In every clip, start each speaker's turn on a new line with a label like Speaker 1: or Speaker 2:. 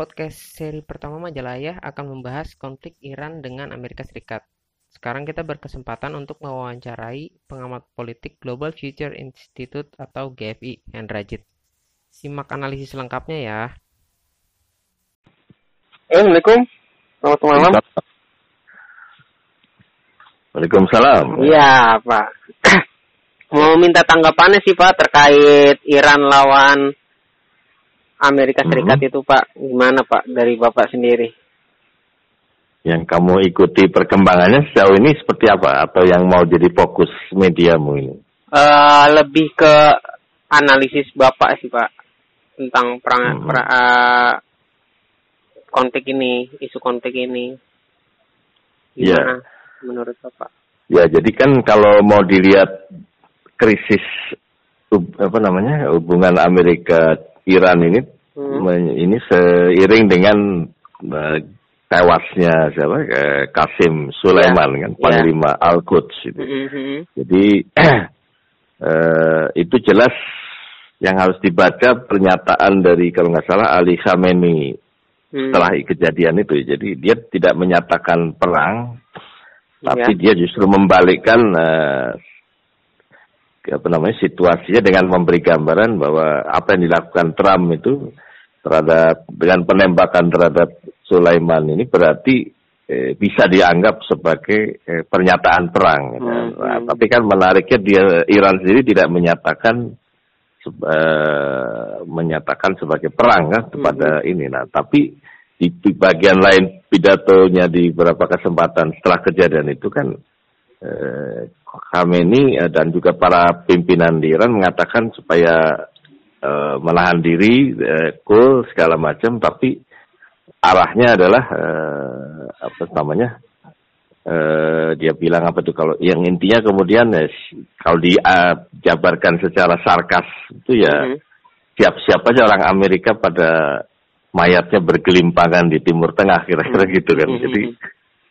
Speaker 1: podcast seri pertama Majalah Ayah akan membahas konflik Iran dengan Amerika Serikat. Sekarang kita berkesempatan untuk mewawancarai pengamat politik Global Future Institute atau GFI, Hendrajit. Simak analisis lengkapnya ya.
Speaker 2: Assalamualaikum. Selamat malam.
Speaker 3: Waalaikumsalam.
Speaker 2: Iya, Pak. Mau minta tanggapannya sih, Pak, terkait Iran lawan Amerika Serikat
Speaker 3: Mhm.
Speaker 2: itu, Pak. Gimana, Pak, dari Bapak sendiri?
Speaker 3: Yang kamu ikuti perkembangannya sejauh ini seperti apa? Atau yang mau jadi fokus mediamu ini?
Speaker 2: Eh, lebih ke analisis Bapak sih, Pak. Tentang perang
Speaker 3: Mhm.
Speaker 2: pra- eh, konflik ini, isu konflik ini.
Speaker 3: Iya.
Speaker 2: Gimana menurut Bapak?
Speaker 3: Ya, jadi kan kalau mau dilihat krisis apa namanya hubungan Amerika Iran ini
Speaker 2: Hmm.
Speaker 3: ini seiring dengan eh, tewasnya siapa eh, Kasim Sulaiman kan
Speaker 2: Iya.
Speaker 3: Panglima Al-Quds itu.
Speaker 2: Mhm.
Speaker 3: Jadi eh, itu jelas yang harus dibaca pernyataan dari kalau nggak salah Ali Khamenei
Speaker 2: Hmm.
Speaker 3: setelah kejadian itu. Jadi dia tidak menyatakan perang, tapi
Speaker 2: Iya.
Speaker 3: dia justru membalikkan eh, apa namanya situasinya dengan memberi gambaran bahwa apa yang dilakukan Trump itu terhadap dengan penembakan terhadap Sulaiman ini berarti eh, bisa dianggap sebagai eh, pernyataan perang. gitu.
Speaker 2: Hmm,
Speaker 3: Nah,
Speaker 2: hmm.
Speaker 3: Tapi kan menariknya dia Iran sendiri tidak menyatakan eh, menyatakan sebagai perang kan kepada ini. Nah, tapi di, di bagian lain pidatonya di beberapa kesempatan setelah kejadian itu kan eh, Khamenei eh, dan juga para pimpinan di Iran mengatakan supaya eh, menahan diri, eh, cool segala macam, tapi arahnya adalah eh, apa namanya? eh, dia bilang apa tuh kalau yang intinya kemudian eh, kalau dijabarkan secara sarkas itu ya
Speaker 2: Mhm.
Speaker 3: siap-siap aja orang Amerika pada mayatnya bergelimpangan di Timur Tengah kira-kira gitu kan.
Speaker 2: Mhm.
Speaker 3: Jadi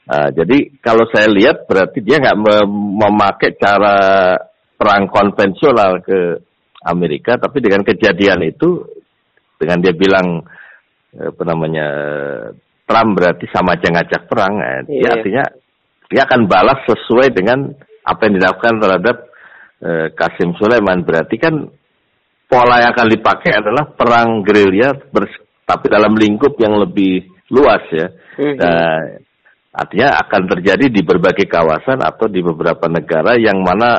Speaker 3: ah, jadi kalau saya lihat berarti dia nggak mem- memakai cara perang konvensional ke Amerika, tapi dengan kejadian itu dengan dia bilang apa namanya Trump berarti sama aja ngajak perang, eh, dia
Speaker 2: Iya.
Speaker 3: artinya dia akan balas sesuai dengan apa yang dilakukan terhadap eh, Kasim Sulaiman. Berarti kan pola yang akan dipakai adalah perang gerilya tapi dalam lingkup yang lebih luas ya.
Speaker 2: Mhm.
Speaker 3: Nah, artinya akan terjadi di berbagai kawasan atau di beberapa negara yang mana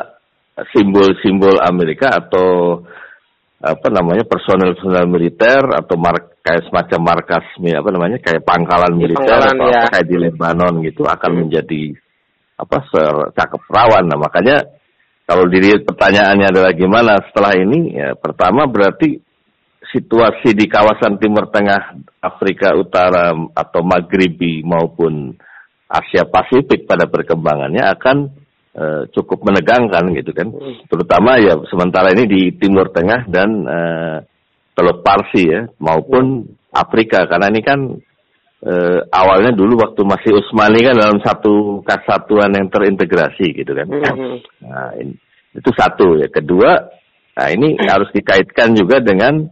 Speaker 3: simbol-simbol Amerika atau apa namanya personel-personel militer atau mar- kayak semacam markas apa namanya kayak pangkalan militer
Speaker 2: pangkalan,
Speaker 3: atau
Speaker 2: ya.
Speaker 3: apa kayak di Lebanon gitu akan
Speaker 2: Hmm.
Speaker 3: menjadi apa cakep rawan. Nah makanya kalau dilihat pertanyaannya adalah gimana setelah ini ya pertama berarti situasi di kawasan Timur Tengah Afrika Utara atau Maghribi maupun Asia Pasifik pada perkembangannya akan eh, cukup menegangkan gitu kan
Speaker 2: Hmm.
Speaker 3: terutama ya sementara ini di Timur Tengah dan eh, Teluk Parsi ya maupun Afrika karena ini kan eh, awalnya dulu waktu masih Utsmani kan dalam satu kesatuan yang terintegrasi gitu kan
Speaker 2: Mhm.
Speaker 3: Nah, ini, itu satu ya. Kedua, nah ini harus dikaitkan juga dengan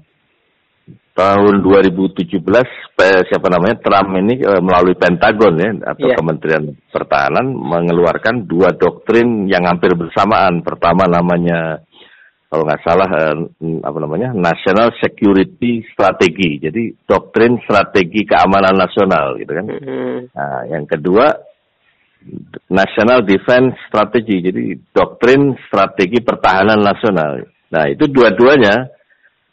Speaker 3: tahun 2017 eh, siapa namanya Trump ini eh, melalui Pentagon ya atau
Speaker 2: Iya.
Speaker 3: Kementerian Pertahanan mengeluarkan dua doktrin yang hampir bersamaan. Pertama namanya kalau nggak salah eh, apa namanya National Security Strategy. Jadi doktrin strategi keamanan nasional gitu kan.
Speaker 2: Mhm.
Speaker 3: Nah, yang kedua National Defense Strategy, jadi doktrin strategi pertahanan nasional. Nah, itu dua-duanya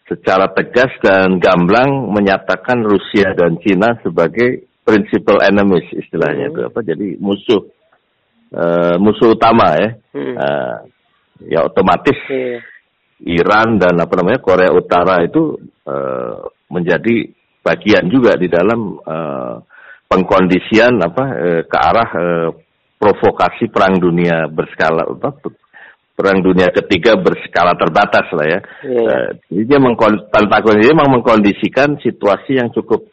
Speaker 3: secara tegas dan gamblang menyatakan Rusia dan Cina sebagai principal enemies istilahnya
Speaker 2: Hmm.
Speaker 3: itu apa? Jadi musuh eh, musuh utama ya.
Speaker 2: Hmm.
Speaker 3: Nah, ya otomatis
Speaker 2: Iya.
Speaker 3: Iran dan apa namanya Korea Utara itu uh, menjadi bagian juga di dalam uh, pengkondisian apa uh, ke arah uh, provokasi perang dunia berskala apa perang dunia ketiga berskala terbatas lah ya. Yeah. Uh, jadi dia Pentagon ini memang mengkondisikan situasi yang cukup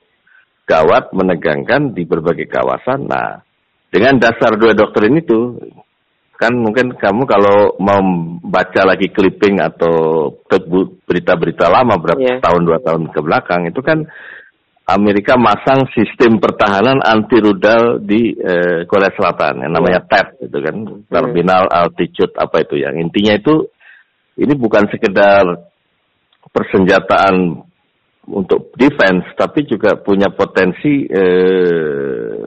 Speaker 3: gawat, menegangkan di berbagai kawasan. Nah, dengan dasar dua doktrin itu kan mungkin kamu kalau mau baca lagi clipping atau berita-berita lama berapa yeah. tahun dua tahun ke belakang itu kan Amerika masang sistem pertahanan anti rudal di eh, Korea Selatan yang namanya TAP gitu kan terminal altitude apa itu yang intinya itu ini bukan sekedar persenjataan untuk defense tapi juga punya potensi eh,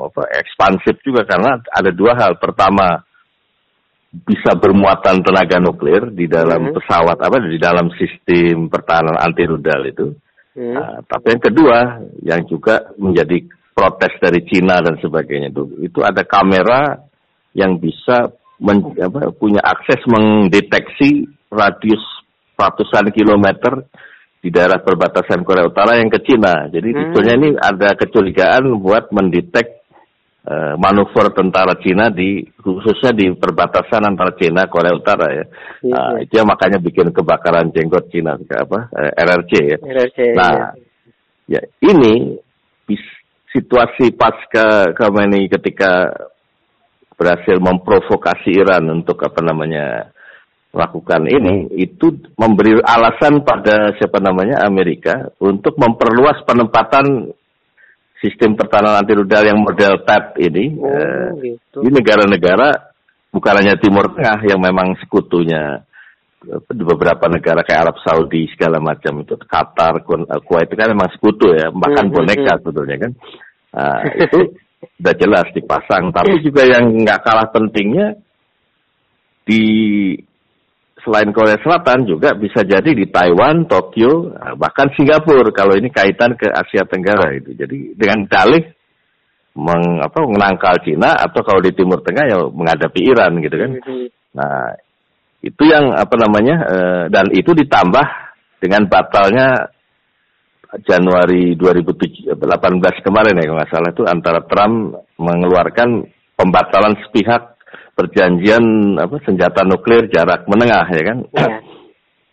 Speaker 3: apa ekspansif juga karena ada dua hal pertama bisa bermuatan tenaga nuklir di dalam hmm. pesawat apa di dalam sistem pertahanan anti rudal itu. Hmm. Nah, tapi yang kedua yang juga menjadi protes dari Cina dan sebagainya itu itu ada kamera yang bisa men, apa, punya akses mendeteksi radius ratusan kilometer di daerah perbatasan Korea Utara yang ke Cina. Jadi hmm. sebetulnya ini ada kecurigaan buat mendetek uh, manuver tentara Cina di khususnya di perbatasan antara Cina Korea Utara ya. Iya, uh, itu yang makanya bikin kebakaran jenggot Cina apa uh, eh, RRC ya. RRC. Nah, iya. ya ini situasi pasca Khamenei ketika berhasil memprovokasi Iran untuk apa namanya melakukan ini itu memberi alasan pada siapa namanya Amerika untuk memperluas penempatan sistem pertahanan anti rudal yang model TAP ini oh, uh, gitu. di negara-negara bukan hanya Timur Tengah yang memang sekutunya eh, di beberapa negara kayak Arab Saudi segala macam itu Qatar eh, Kuwait itu kan memang sekutu ya bahkan hmm, hmm boneka hmm. sebetulnya kan uh, itu udah jelas dipasang tapi juga yang nggak kalah pentingnya di selain Korea Selatan juga bisa jadi di Taiwan, Tokyo, nah, bahkan Singapura kalau ini kaitan ke Asia Tenggara itu. Jadi dengan dalih meng, apa, menangkal Cina atau kalau di Timur Tengah ya menghadapi Iran gitu kan. Nah itu yang apa namanya eh, dan itu ditambah dengan batalnya Januari 2018 kemarin ya kalau nggak salah itu antara Trump mengeluarkan pembatalan sepihak perjanjian apa senjata nuklir jarak menengah ya kan. Ya.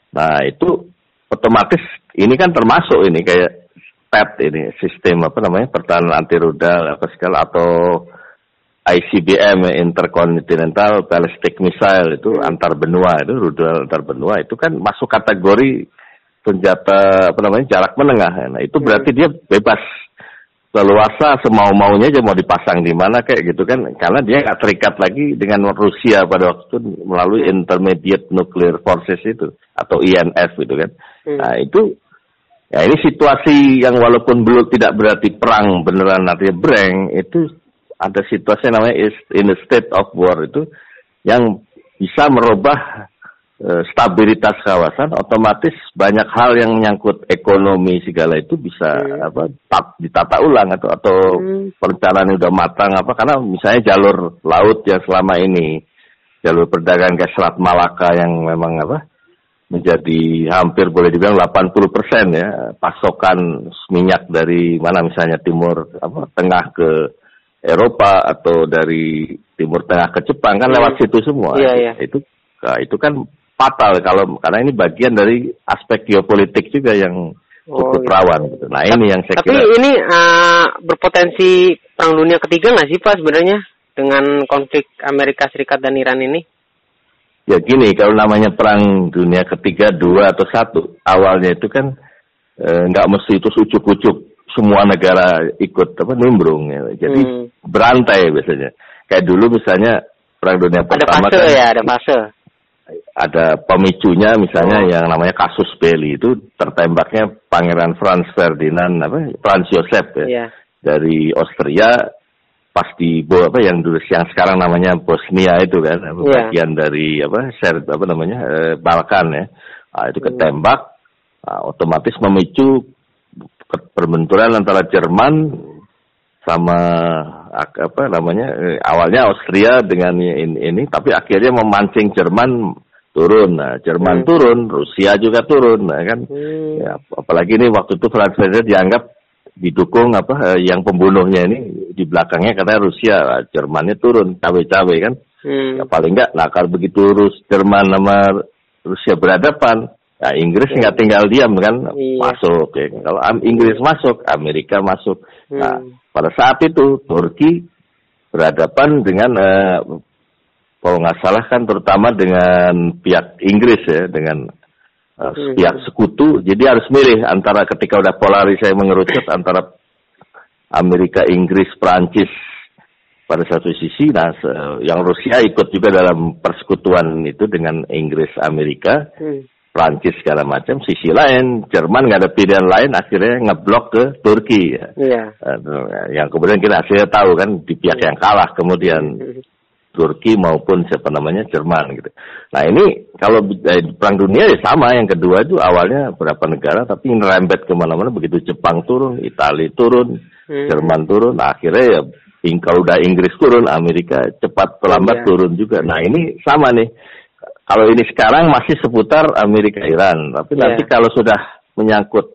Speaker 3: Nah itu otomatis ini kan termasuk ini kayak PET ini sistem apa namanya pertahanan anti rudal apa segala atau ICBM intercontinental ballistic missile itu hmm. antar benua itu rudal antar benua itu kan masuk kategori senjata apa namanya jarak menengah. Nah itu berarti hmm. dia bebas leluasa semau maunya aja mau dipasang di mana kayak gitu kan. Karena dia nggak terikat lagi dengan Rusia pada waktu itu melalui Intermediate Nuclear Forces itu atau INF gitu kan. Hmm. nah itu ya ini situasi yang walaupun belum tidak berarti perang beneran artinya breng itu ada situasi namanya in the state of war itu yang bisa merubah stabilitas kawasan otomatis banyak hal yang menyangkut ekonomi segala itu bisa hmm. apa tat, ditata ulang atau atau hmm. perencanaan udah matang apa karena misalnya jalur laut yang selama ini jalur perdagangan ke Selat Malaka yang memang apa menjadi hampir boleh dibilang 80 persen ya pasokan minyak dari mana misalnya timur apa tengah ke Eropa atau dari timur tengah ke Jepang kan hmm. lewat situ semua
Speaker 2: yeah, yeah.
Speaker 3: itu nah, itu kan fatal kalau karena ini bagian dari aspek geopolitik juga yang cukup oh, rawan gitu. Nah ini yang saya
Speaker 2: tapi
Speaker 3: kira.
Speaker 2: Tapi ini uh, berpotensi perang dunia ketiga nggak sih Pak sebenarnya dengan konflik Amerika Serikat dan Iran ini?
Speaker 3: Ya gini, kalau namanya perang dunia ketiga dua atau satu, awalnya itu kan eh, nggak mesti itu ucuk-ucuk semua negara ikut apa nimbrung ya. Jadi hmm. berantai biasanya. Kayak dulu misalnya perang dunia
Speaker 2: ada pertama fase kan, ya, ada fase
Speaker 3: ada pemicunya misalnya oh. yang namanya kasus Beli itu tertembaknya Pangeran Franz Ferdinand apa Franz Joseph ya yeah. dari Austria pas di apa yang dulu yang sekarang namanya Bosnia itu kan yeah. bagian dari apa Ser apa namanya eh, Balkan ya nah, itu hmm. ketembak nah, otomatis memicu perbenturan antara Jerman sama apa namanya eh, awalnya Austria dengan ini, ini tapi akhirnya memancing Jerman turun. Nah, Jerman
Speaker 2: Hmm.
Speaker 3: turun, Rusia juga turun, nah kan.
Speaker 2: Hmm.
Speaker 3: Ya, apalagi ini waktu itu Franz Ferdinand dianggap didukung apa eh, yang pembunuhnya ini di belakangnya katanya Rusia, Nah, Jermannya turun cawe-cawe kan.
Speaker 2: Hmm.
Speaker 3: Ya paling enggak, nah kalau begitu Rus Jerman sama Rusia berhadapan, nah Inggris
Speaker 2: Hmm.
Speaker 3: nggak tinggal diam kan,
Speaker 2: Iya.
Speaker 3: masuk ya. Kalau Inggris masuk, Amerika masuk. Nah,
Speaker 2: Hmm.
Speaker 3: Pada saat itu Turki berhadapan dengan eh, kalau nggak salah kan terutama dengan pihak Inggris ya, dengan eh,
Speaker 2: Hmm.
Speaker 3: pihak sekutu. Jadi harus milih antara ketika udah polarisasi mengerucut antara Amerika, Inggris, Prancis pada satu sisi, nah yang Rusia ikut juga dalam persekutuan itu dengan Inggris, Amerika,
Speaker 2: Hmm.
Speaker 3: Prancis segala macam. Sisi lain, Jerman nggak ada pilihan lain, akhirnya ngeblok ke Turki. Ya.
Speaker 2: Iya.
Speaker 3: Eh, yang kemudian kita akhirnya tahu kan di pihak yang kalah kemudian
Speaker 2: Hmm.
Speaker 3: Turki maupun siapa namanya Jerman gitu. Nah ini kalau eh, perang dunia ya sama yang kedua itu awalnya berapa negara tapi ngerembet ke mana-mana begitu Jepang turun, Italia turun,
Speaker 2: Hmm.
Speaker 3: Jerman turun, nah, akhirnya ya kalau udah Inggris turun, Amerika cepat
Speaker 2: Iya.
Speaker 3: pelambat turun juga. Nah ini sama nih. Kalau ini sekarang masih seputar Amerika Iran, tapi
Speaker 2: Iya.
Speaker 3: nanti kalau sudah menyangkut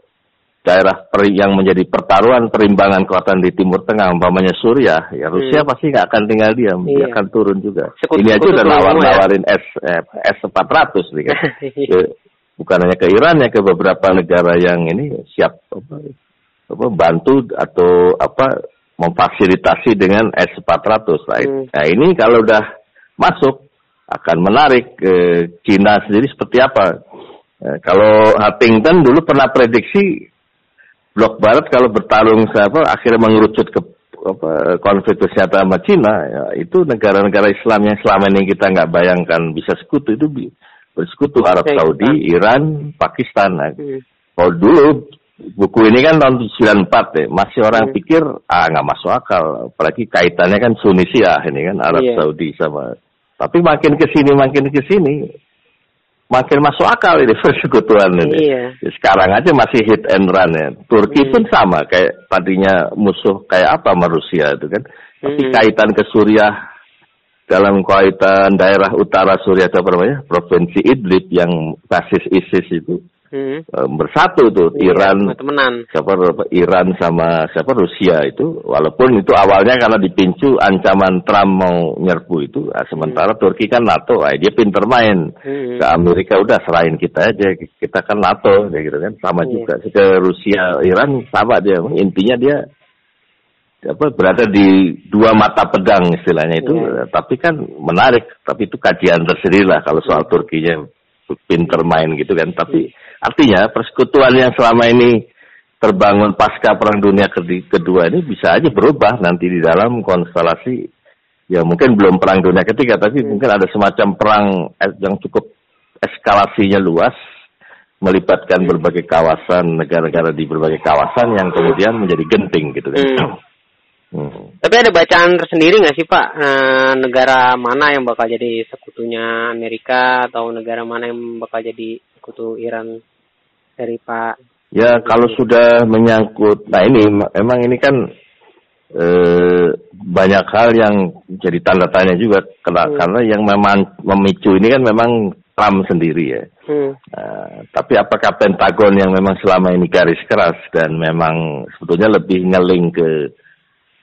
Speaker 3: daerah peri- yang menjadi pertaruhan perimbangan kekuatan di Timur Tengah, umpamanya Suriah, ya Rusia
Speaker 2: Hmm.
Speaker 3: pasti nggak akan tinggal diam, dia
Speaker 2: Iya.
Speaker 3: akan turun juga.
Speaker 2: Sekutu-
Speaker 3: ini aja udah
Speaker 2: semua ya?
Speaker 3: nawar-nawarin S eh, S 400 nih kan. Ke- bukan hanya ke Iran ya ke beberapa negara yang ini siap apa, apa bantu atau apa memfasilitasi dengan S 400 nah,
Speaker 2: Hmm.
Speaker 3: nah ini kalau udah masuk akan menarik ke Cina sendiri seperti apa Eh, kalau Huntington dulu pernah prediksi blok barat kalau bertarung siapa akhirnya mengerucut ke apa, konflik bersenjata sama Cina ya, itu negara-negara Islam yang selama ini kita nggak bayangkan bisa sekutu itu bersekutu Arab
Speaker 2: Oke,
Speaker 3: Saudi, Iran, Pakistan. Nah,
Speaker 2: Hmm.
Speaker 3: kalau dulu buku ini kan tahun 94 ya, masih orang
Speaker 2: Hmm.
Speaker 3: pikir ah nggak masuk akal, apalagi kaitannya kan Tunisia ini kan Arab
Speaker 2: Iya.
Speaker 3: Saudi sama. Tapi makin ke sini makin ke sini makin masuk akal ini persekutuan ini.
Speaker 2: Iya.
Speaker 3: Ya, Sekarang aja masih hit and run ya. Turki
Speaker 2: Hmm.
Speaker 3: pun sama kayak tadinya musuh kayak apa sama Rusia itu kan. Tapi
Speaker 2: Hmm.
Speaker 3: kaitan ke Suriah dalam kaitan daerah utara Suriah itu apa namanya? Provinsi Idlib yang basis ISIS itu
Speaker 2: Hmm.
Speaker 3: eh, bersatu tuh
Speaker 2: Iya,
Speaker 3: Iran
Speaker 2: sama temenan.
Speaker 3: siapa apa, Iran sama siapa Rusia itu walaupun itu awalnya karena dipicu ancaman Trump mau nyerbu itu ah, sementara Turki kan NATO ah, dia pinter main
Speaker 2: Hmm.
Speaker 3: ke Amerika udah serahin kita aja kita kan NATO ya gitu kan sama
Speaker 2: Iya.
Speaker 3: juga ke Rusia Iran sama dia intinya dia apa berada di dua mata pedang istilahnya itu
Speaker 2: Iya.
Speaker 3: tapi kan menarik tapi itu kajian tersendiri lah kalau soal Turkinya pinter main gitu kan tapi artinya persekutuan yang selama ini terbangun pasca perang dunia kedua ini bisa aja berubah nanti di dalam konstelasi ya mungkin belum perang dunia ketiga tapi
Speaker 2: Hmm.
Speaker 3: mungkin ada semacam perang yang cukup eskalasinya luas melibatkan berbagai kawasan negara-negara di berbagai kawasan yang kemudian menjadi genting gitu kan.
Speaker 2: Hmm.
Speaker 3: Hmm.
Speaker 2: Tapi ada bacaan tersendiri nggak sih Pak Eh, negara mana yang bakal jadi sekutunya Amerika atau negara mana yang bakal jadi sekutu Iran dari Pak?
Speaker 3: Ya kalau sudah menyangkut, nah ini emang ini kan eh, banyak hal yang jadi tanda tanya juga karena,
Speaker 2: Hmm.
Speaker 3: karena yang memang memicu ini kan memang Trump sendiri ya.
Speaker 2: Hmm.
Speaker 3: Nah, tapi apakah Pentagon yang memang selama ini garis keras dan memang sebetulnya lebih ngeling ke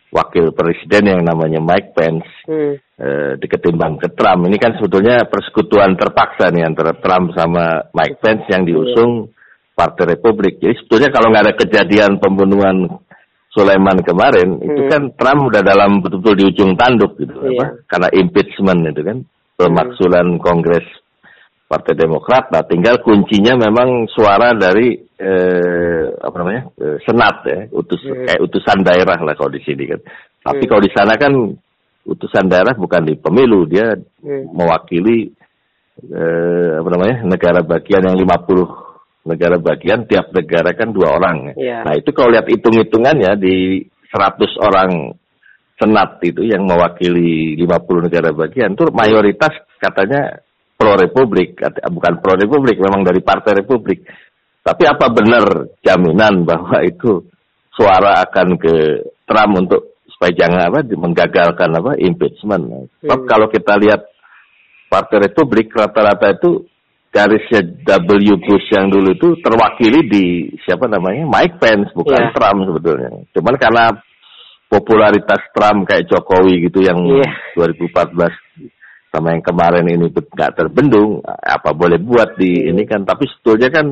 Speaker 3: wakil presiden yang namanya Mike Pence
Speaker 2: Hmm.
Speaker 3: eh, ketimbang ke Trump ini kan sebetulnya persekutuan terpaksa nih antara Trump sama Mike Pence yang diusung Partai Republik. Jadi sebetulnya kalau nggak ada kejadian pembunuhan Sulaiman kemarin itu
Speaker 2: Hmm.
Speaker 3: kan Trump udah dalam betul-betul di ujung tanduk gitu
Speaker 2: Iya.
Speaker 3: apa? karena impeachment itu kan pemaksulan Kongres Partai Demokrat. Nah, tinggal kuncinya memang suara dari eh, apa namanya eh, Senat ya, utus
Speaker 2: Hmm.
Speaker 3: kayak utusan daerah lah kalau di sini kan. Tapi
Speaker 2: Hmm.
Speaker 3: kalau di sana kan utusan daerah bukan di pemilu, dia
Speaker 2: Hmm.
Speaker 3: mewakili eh, apa namanya negara bagian yang 50 negara bagian tiap negara kan dua orang.
Speaker 2: Iya.
Speaker 3: Nah itu kalau lihat hitung-hitungannya di 100 orang senat itu yang mewakili 50 negara bagian itu mayoritas katanya pro republik bukan pro republik memang dari partai republik tapi apa benar jaminan bahwa itu suara akan ke Trump untuk supaya jangan apa menggagalkan apa impeachment Sebab
Speaker 2: Hmm.
Speaker 3: kalau kita lihat Partai Republik rata-rata itu garisnya W Bush yang dulu itu terwakili di siapa namanya Mike Pence bukan
Speaker 2: Iya.
Speaker 3: Trump sebetulnya. Cuman karena popularitas Trump kayak Jokowi gitu yang
Speaker 2: Iya.
Speaker 3: 2014 sama yang kemarin ini nggak terbendung apa boleh buat di ini kan tapi sebetulnya kan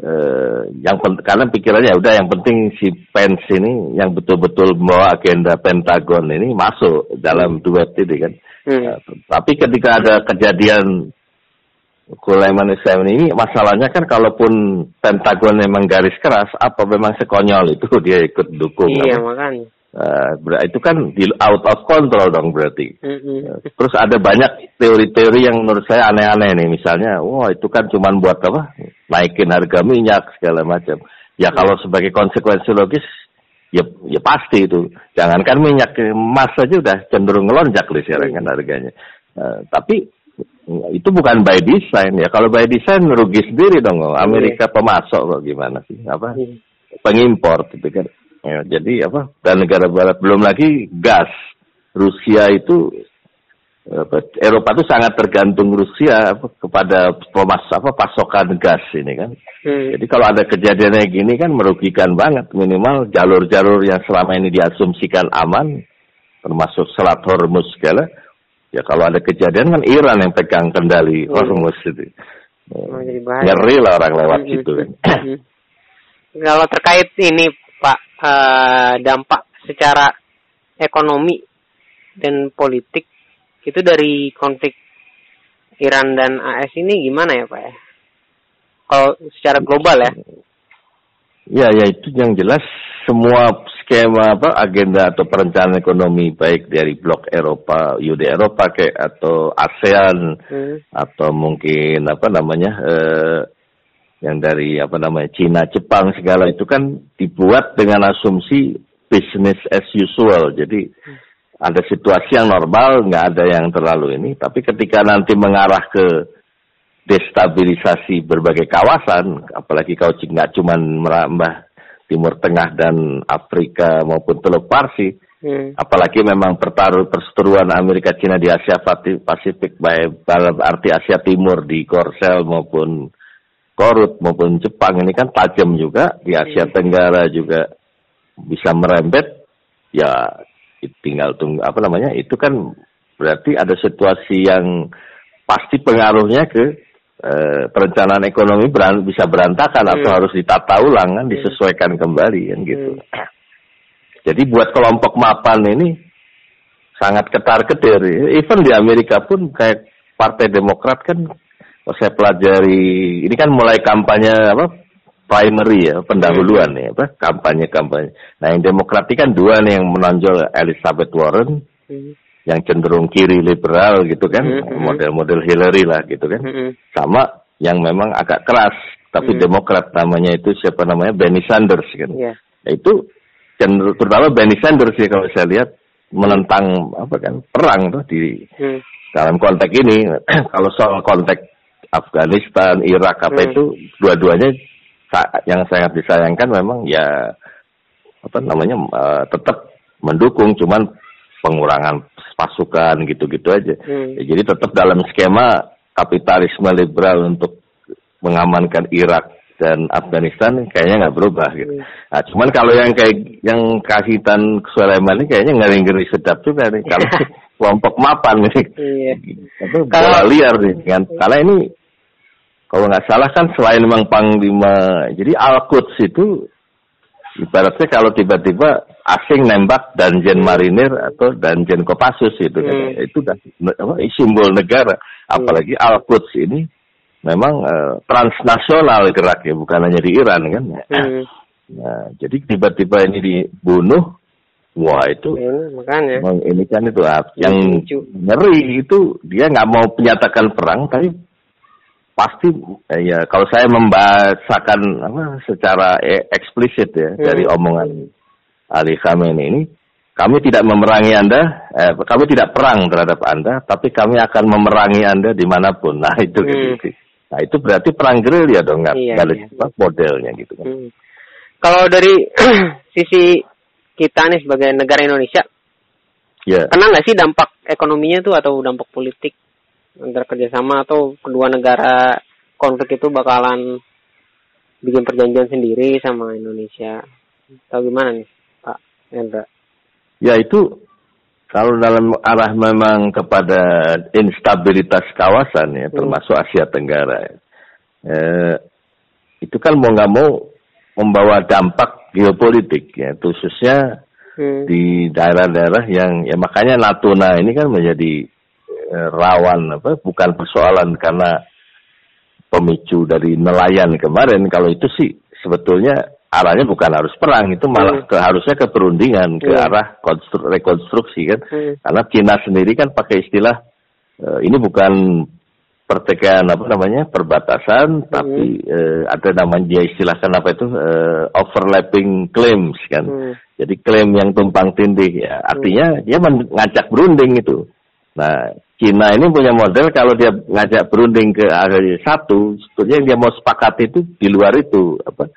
Speaker 3: eh, yang karena pikirannya udah yang penting si Pence ini yang betul-betul membawa agenda Pentagon ini masuk dalam duet ini kan
Speaker 2: Hmm.
Speaker 3: Ya, tapi ketika ada kejadian Sulaiman Islam ini masalahnya kan kalaupun Pentagon memang garis keras apa memang sekonyol itu dia ikut dukung
Speaker 2: Iya
Speaker 3: apa?
Speaker 2: makanya.
Speaker 3: Eh, ber- itu kan di out of control dong berarti.
Speaker 2: Mm-mm.
Speaker 3: terus ada banyak teori-teori yang menurut saya aneh-aneh nih. Misalnya wah itu kan cuman buat apa? Naikin harga minyak segala macam. Ya kalau sebagai konsekuensi logis ya ya pasti itu. Jangankan minyak emas saja udah cenderung ngelonjak nih sekarang kan harganya. Eh, tapi itu bukan by design ya. Kalau by design rugi sendiri dong. Amerika pemasok kok gimana sih? Apa?
Speaker 2: Hmm.
Speaker 3: pengimpor gitu kan. Ya, jadi apa? Dan negara barat belum lagi gas. Rusia itu apa, Eropa itu sangat tergantung Rusia apa, kepada pemas apa pasokan gas ini kan.
Speaker 2: Hmm.
Speaker 3: Jadi kalau ada kejadian kayak gini kan merugikan banget minimal jalur-jalur yang selama ini diasumsikan aman termasuk Selat Hormuz segala ya kalau ada kejadian kan Iran yang pegang kendali
Speaker 2: Hmm.
Speaker 3: Hormuz itu.
Speaker 2: Oh.
Speaker 3: Ngeri lah orang lewat
Speaker 2: Hmm,
Speaker 3: situ kan.
Speaker 2: Kalau terkait ini Pak eh, dampak secara ekonomi dan politik itu dari konflik Iran dan AS ini gimana ya Pak ya? Kalau secara global ya?
Speaker 3: Ya, ya itu yang jelas semua skema apa agenda atau perencanaan ekonomi baik dari blok Eropa, Uni Eropa kayak atau ASEAN
Speaker 2: Hmm.
Speaker 3: atau mungkin apa namanya eh, yang dari apa namanya Cina, Jepang segala itu kan dibuat dengan asumsi business as usual. Jadi ada situasi yang normal, nggak ada yang terlalu ini. Tapi ketika nanti mengarah ke destabilisasi berbagai kawasan, apalagi kau nggak cuma merambah Timur Tengah dan Afrika maupun Teluk Parsi,
Speaker 2: Hmm.
Speaker 3: apalagi memang pertaruh perseteruan Amerika Cina di Asia Pasifik baik dalam arti Asia Timur di Korsel maupun Korut maupun Jepang ini kan tajam juga di Asia Tenggara juga bisa merembet ya tinggal tunggu apa namanya itu kan berarti ada situasi yang pasti pengaruhnya ke eh, perencanaan ekonomi beran- bisa berantakan atau
Speaker 2: Hmm.
Speaker 3: harus ditata ulang kan disesuaikan kembali kan gitu.
Speaker 2: Hmm.
Speaker 3: Jadi buat kelompok mapan ini sangat ketar ketir. Even di Amerika pun kayak Partai Demokrat kan, saya pelajari, ini kan mulai kampanye apa primary ya, pendahuluan ya, apa kampanye kampanye. Nah yang Demokrat ini kan dua nih yang menonjol Elizabeth Warren,
Speaker 2: Hmm.
Speaker 3: yang cenderung kiri liberal gitu kan,
Speaker 2: Mhm.
Speaker 3: model-model Hillary lah gitu kan,
Speaker 2: Hmm.
Speaker 3: sama yang memang agak keras tapi
Speaker 2: Hmm.
Speaker 3: Demokrat namanya itu siapa namanya Bernie Sanders kan.
Speaker 2: Iya.
Speaker 3: Nah, itu cenderung terutama Bernie Sanders ya kalau saya lihat menentang apa kan perang tuh di
Speaker 2: Hmm.
Speaker 3: dalam konteks ini kalau soal konteks Afghanistan Irak apa
Speaker 2: Hmm.
Speaker 3: itu dua-duanya yang sangat disayangkan memang ya apa namanya eh, tetap mendukung cuman pengurangan pasukan gitu-gitu aja
Speaker 2: Hmm.
Speaker 3: Ya, jadi tetap dalam skema kapitalisme liberal untuk mengamankan Irak dan Afghanistan kayaknya nggak berubah gitu.
Speaker 2: Hmm.
Speaker 3: Nah, cuman kalau yang kayak yang kahitan Sulaiman ini kayaknya ngeri-ngeri sedap juga nih. Kalau kelompok mapan ini,
Speaker 2: Iya.
Speaker 3: itu
Speaker 2: Kalau-
Speaker 3: bola liar nih. Kan? Karena ini kalau nggak salah kan selain memang panglima, jadi Al-Quds itu ibaratnya kalau tiba-tiba asing nembak danjen marinir atau danjen Kopassus itu kan,
Speaker 2: Hmm.
Speaker 3: itu apa, simbol negara. Apalagi Al-Quds ini memang eh, transnasional geraknya bukan hanya di Iran kan.
Speaker 2: Hmm.
Speaker 3: Nah, jadi tiba-tiba ini dibunuh, wah itu
Speaker 2: Ini makanya.
Speaker 3: Emang ini kan itu ah, yang ngeri itu dia nggak mau menyatakan perang tapi pasti eh, ya kalau saya membahasakan apa secara eh, eksplisit ya
Speaker 2: Hmm.
Speaker 3: dari omongan Ali Khamenei ini kami tidak memerangi anda eh, kami tidak perang terhadap anda tapi kami akan memerangi anda di mana pun nah itu
Speaker 2: Hmm.
Speaker 3: gitu. nah itu berarti perang gerilya dong nggak
Speaker 2: Iya,
Speaker 3: ada
Speaker 2: iya.
Speaker 3: modelnya gitu kan
Speaker 2: Hmm. Kalau dari sisi kita nih sebagai negara Indonesia,
Speaker 3: ya
Speaker 2: kena nggak sih dampak ekonominya tuh atau dampak politik antara kerjasama atau kedua negara konflik itu bakalan bikin perjanjian sendiri sama Indonesia atau gimana nih Pak Hendra?
Speaker 3: Ya itu kalau dalam arah memang kepada instabilitas kawasan ya, hmm. termasuk Asia Tenggara, eh, itu kan mau nggak mau membawa dampak geopolitik ya, khususnya hmm. di daerah-daerah yang ya makanya Natuna ini kan menjadi rawan apa bukan persoalan karena pemicu dari nelayan kemarin kalau itu sih sebetulnya arahnya bukan harus perang itu malah hmm. ke, harusnya ke perundingan ke hmm. arah konstru, rekonstruksi kan hmm. karena Cina sendiri kan pakai istilah uh, ini bukan pertikaian apa namanya perbatasan hmm. tapi uh, ada namanya dia istilahkan apa itu uh, overlapping claims kan hmm. jadi klaim yang tumpang tindih ya artinya hmm. dia mengajak berunding itu nah Cina ini punya model kalau dia ngajak berunding ke area satu sebetulnya yang dia mau sepakat itu di luar itu apa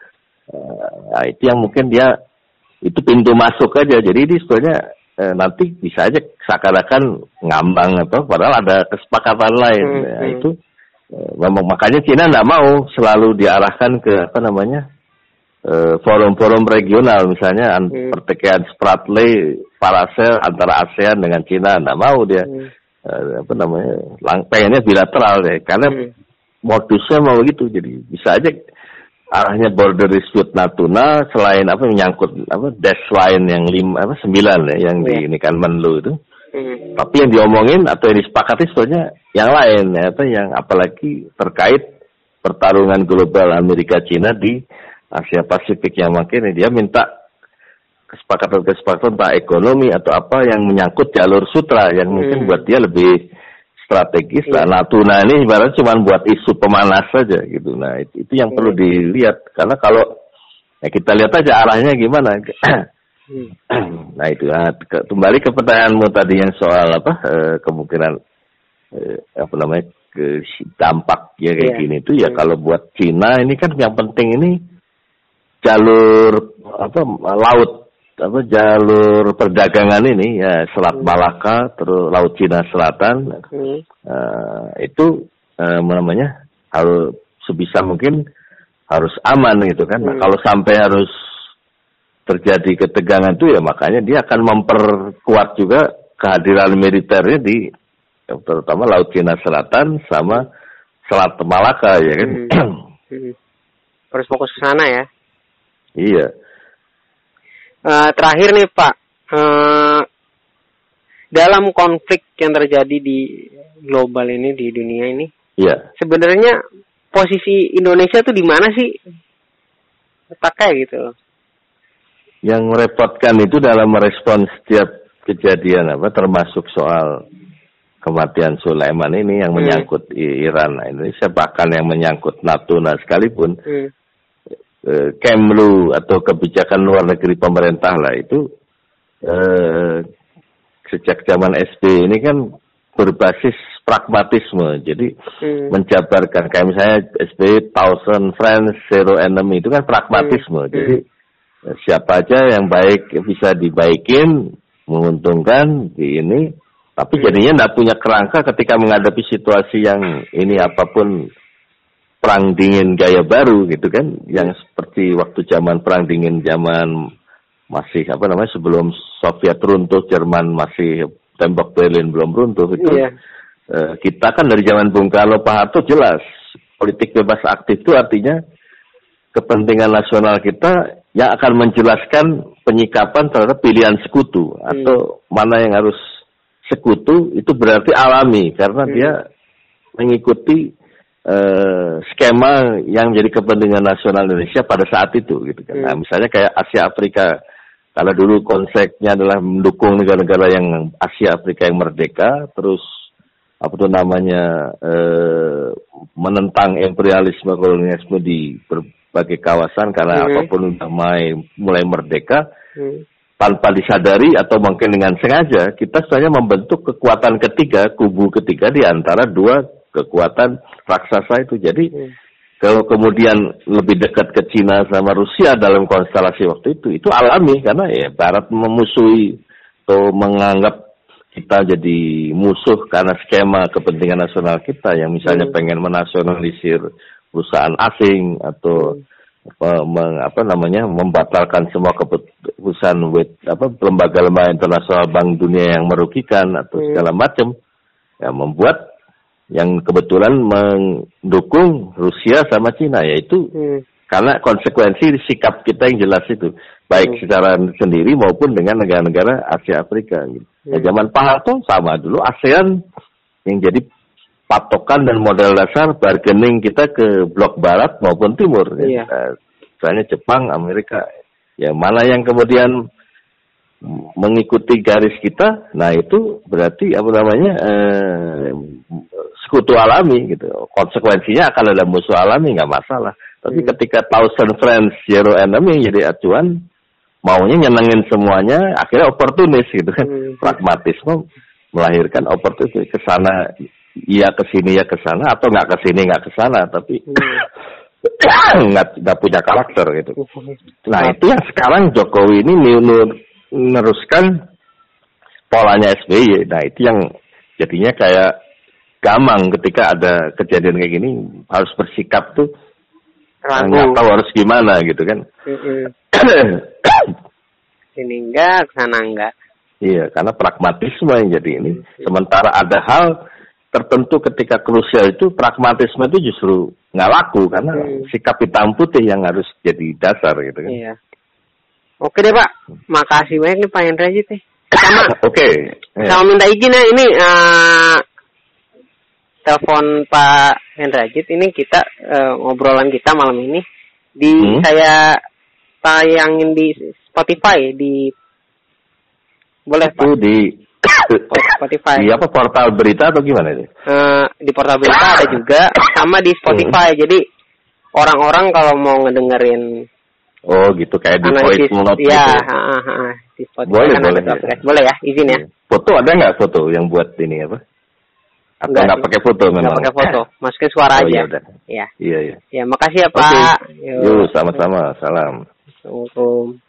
Speaker 3: nah, itu yang mungkin dia itu pintu masuk aja jadi ini sebetulnya eh, nanti bisa aja seakan-akan ngambang atau padahal ada kesepakatan lain. Hmm, nah, hmm. itu eh, memang makanya Cina tidak mau selalu diarahkan ke apa namanya eh, forum-forum regional misalnya hmm. pertikaian Spratly Paracel antara ASEAN dengan Cina tidak mau dia hmm. Eh, apa namanya lang pengennya bilateral deh karena hmm. modusnya mau gitu jadi bisa aja arahnya border dispute Natuna selain apa menyangkut apa dash line yang lima apa sembilan ya yang yeah. di ini kan Menlu itu. Hmm. Tapi yang diomongin atau yang disepakati sebetulnya yang lain ya, apa yang apalagi terkait pertarungan global Amerika Cina di Asia Pasifik yang makin dia minta kesepakatan-kesepakatan tentang ekonomi atau apa yang menyangkut jalur sutra yang hmm. mungkin buat dia lebih strategis lah. Iya. Natuna ini ibaratnya cuma buat isu pemanas saja gitu. Nah itu, itu yang perlu iya. dilihat karena kalau ya kita lihat aja arahnya gimana. Hmm. nah itu nah, ke, kembali ke pertanyaanmu tadi yang soal apa eh, kemungkinan eh, apa namanya ke dampak ya kayak yeah. gini itu ya hmm. kalau buat Cina ini kan yang penting ini jalur apa laut apa jalur perdagangan ini ya Selat hmm. Malaka terus Laut Cina Selatan hmm. uh, itu uh, namanya harus sebisa mungkin harus aman gitu kan. Nah, hmm. Nah, kalau sampai harus terjadi ketegangan itu ya makanya dia akan memperkuat juga kehadiran militernya di terutama Laut Cina Selatan sama Selat Malaka ya kan. Hmm.
Speaker 2: Harus fokus ke sana ya.
Speaker 3: Iya.
Speaker 2: Uh, terakhir nih Pak, uh, dalam konflik yang terjadi di global ini di dunia ini,
Speaker 3: yeah.
Speaker 2: sebenarnya posisi Indonesia tuh di mana sih? Pakai gitu.
Speaker 3: Yang merepotkan itu dalam merespon setiap kejadian apa, termasuk soal kematian Sulaiman ini yang hmm. menyangkut Iran, nah, Indonesia bahkan yang menyangkut Natuna sekalipun. Hmm eh, Kemlu atau kebijakan luar negeri pemerintah lah itu eh, sejak zaman SD ini kan berbasis pragmatisme. Jadi hmm. menjabarkan kayak misalnya SD Thousand Friends Zero Enemy itu kan pragmatisme. Hmm. Jadi hmm. siapa aja yang baik bisa dibaikin, menguntungkan di ini. Tapi hmm. jadinya tidak punya kerangka ketika menghadapi situasi yang ini apa pun perang dingin gaya baru gitu kan yang seperti waktu zaman perang dingin zaman masih apa namanya sebelum Soviet runtuh Jerman masih tembok Berlin belum runtuh itu iya. uh, kita kan dari zaman Bung Karno Pak Harto jelas politik bebas aktif itu artinya kepentingan nasional kita yang akan menjelaskan penyikapan terhadap pilihan sekutu hmm. atau mana yang harus sekutu itu berarti alami karena hmm. dia mengikuti uh, skema yang menjadi kepentingan nasional Indonesia pada saat itu gitu kan. Nah, hmm. misalnya kayak Asia Afrika kalau dulu konsepnya adalah mendukung negara-negara yang Asia Afrika yang merdeka, terus apa tuh namanya uh, menentang imperialisme kolonialisme di berbagai kawasan karena hmm. apa pun udah mulai mulai merdeka hmm. tanpa disadari atau mungkin dengan sengaja kita sebenarnya membentuk kekuatan ketiga kubu ketiga di antara dua kekuatan raksasa itu. Jadi hmm. kalau kemudian lebih dekat ke Cina sama Rusia dalam konstelasi waktu itu, itu alami karena ya Barat memusuhi atau menganggap kita jadi musuh karena skema kepentingan nasional kita yang misalnya
Speaker 2: Hmm.
Speaker 3: pengen menasionalisir perusahaan asing atau apa, meng- apa namanya membatalkan semua keputusan wet- apa lembaga-lembaga internasional bank dunia yang merugikan atau
Speaker 2: Hmm.
Speaker 3: segala macam ya membuat yang kebetulan mendukung Rusia sama Cina yaitu
Speaker 2: Hmm.
Speaker 3: karena konsekuensi sikap kita yang jelas itu baik
Speaker 2: Hmm.
Speaker 3: secara sendiri maupun dengan negara-negara Asia Afrika gitu. Ya,
Speaker 2: Hmm.
Speaker 3: zaman Pak Harto sama dulu ASEAN yang jadi patokan dan modal dasar bargaining kita ke blok barat maupun timur ya.
Speaker 2: Iya.
Speaker 3: Eh, misalnya Jepang, Amerika. Ya mana yang kemudian mengikuti garis kita, nah itu berarti apa namanya eh, sekutu alami gitu. Konsekuensinya akan ada musuh alami nggak masalah. Tapi
Speaker 2: Hmm.
Speaker 3: ketika thousand friends zero enemy jadi acuan, maunya nyenengin semuanya, akhirnya oportunis gitu kan.
Speaker 2: Hmm.
Speaker 3: Pragmatisme melahirkan oportunis ke sana, iya ke sini ya ke sana atau nggak ke sini nggak ke sana, tapi nggak nggak punya karakter gitu. Nah itu yang sekarang Jokowi ini menur- meneruskan polanya SBY. Nah itu yang jadinya kayak gamang ketika ada kejadian kayak gini harus bersikap tuh nggak tahu harus gimana gitu kan.
Speaker 2: Sini enggak, sana enggak.
Speaker 3: iya karena pragmatisme yang jadi ini. Sementara ada hal tertentu ketika krusial itu pragmatisme itu justru nggak laku karena
Speaker 2: Hmm.
Speaker 3: sikap hitam putih yang harus jadi dasar gitu kan.
Speaker 2: Iya. Oke deh Pak, makasih banyak nih Pak Hendrajit nih. Sama,
Speaker 3: Oke. Ya.
Speaker 2: sama minta izin ya ini eh, telepon Pak Hendrajit ini kita eh, ngobrolan kita malam ini di
Speaker 3: Hmm.
Speaker 2: saya tayangin di Spotify di boleh Pak
Speaker 3: Itu di
Speaker 2: Spotify
Speaker 3: di apa portal berita atau gimana itu?
Speaker 2: Eh, di portal berita ada juga sama di Spotify jadi orang-orang kalau mau ngedengerin
Speaker 3: Oh gitu kayak di voice note
Speaker 2: ya
Speaker 3: gitu.
Speaker 2: ha, ha, ha. di Spotify
Speaker 3: Boleh,
Speaker 2: kan
Speaker 3: boleh, ya.
Speaker 2: boleh ya izin ya
Speaker 3: Foto ada nggak foto yang buat ini apa? Atau
Speaker 2: Enggak
Speaker 3: nggak
Speaker 2: sih.
Speaker 3: pakai foto memang?
Speaker 2: nggak pakai foto masukin suara
Speaker 3: Oh,
Speaker 2: aja
Speaker 3: iya,
Speaker 2: ya
Speaker 3: Iya iya.
Speaker 2: ya makasih ya. Pak
Speaker 3: Yuk sama-sama. Salam.
Speaker 2: Assalamualaikum